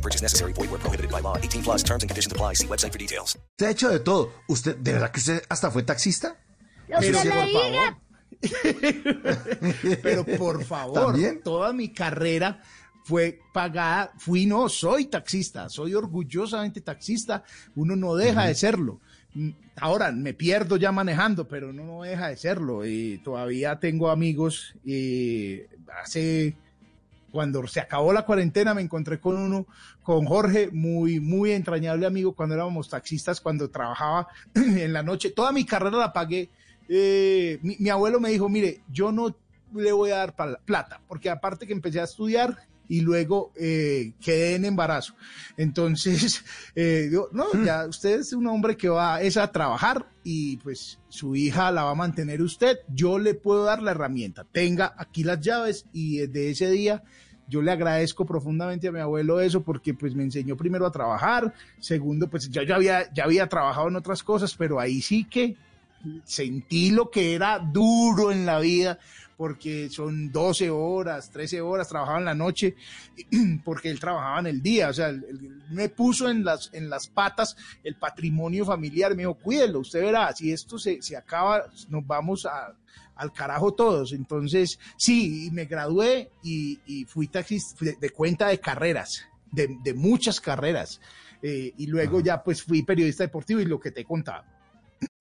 No purchase necessary. Void where prohibited by law. 18 plus terms and conditions apply. See website for details. Usted ha hecho de todo. ¿Usted, de verdad que usted hasta fue taxista? Lo que Pero, le por diga. Pero por favor, ¿También? toda mi carrera fue pagada, fui no, soy taxista, soy orgullosamente taxista, uno no deja de serlo. Ahora me pierdo ya manejando, pero uno no deja de serlo. Y todavía tengo amigos. Y hace cuando se acabó la cuarentena me encontré con uno, con Jorge, muy, muy entrañable amigo cuando éramos taxistas, cuando trabajaba en la noche. Toda mi carrera la pagué. Eh, mi, mi abuelo me dijo, mire, yo no le voy a dar plata, porque aparte que empecé a estudiar y luego eh, quedé en embarazo. Entonces, eh, digo, no, ya usted es un hombre que va es a trabajar y pues su hija la va a mantener usted. Yo le puedo dar la herramienta. Tenga aquí las llaves y desde ese día yo le agradezco profundamente a mi abuelo eso porque pues me enseñó primero a trabajar, segundo pues ya, ya había ya había trabajado en otras cosas, pero ahí sí que sentí lo que era duro en la vida porque son 12 horas, 13 horas, trabajaba en la noche, porque él trabajaba en el día, o sea, él- él me puso en las, en las patas el patrimonio familiar, me dijo, cuídelo, usted verá, si esto se, se acaba, nos vamos a- al carajo todos. Entonces, sí, y me gradué y, y fui taxista de cuenta de carreras, de, de muchas carreras, eh, y luego ya pues fui periodista deportivo y lo que te he contado.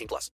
18 plus.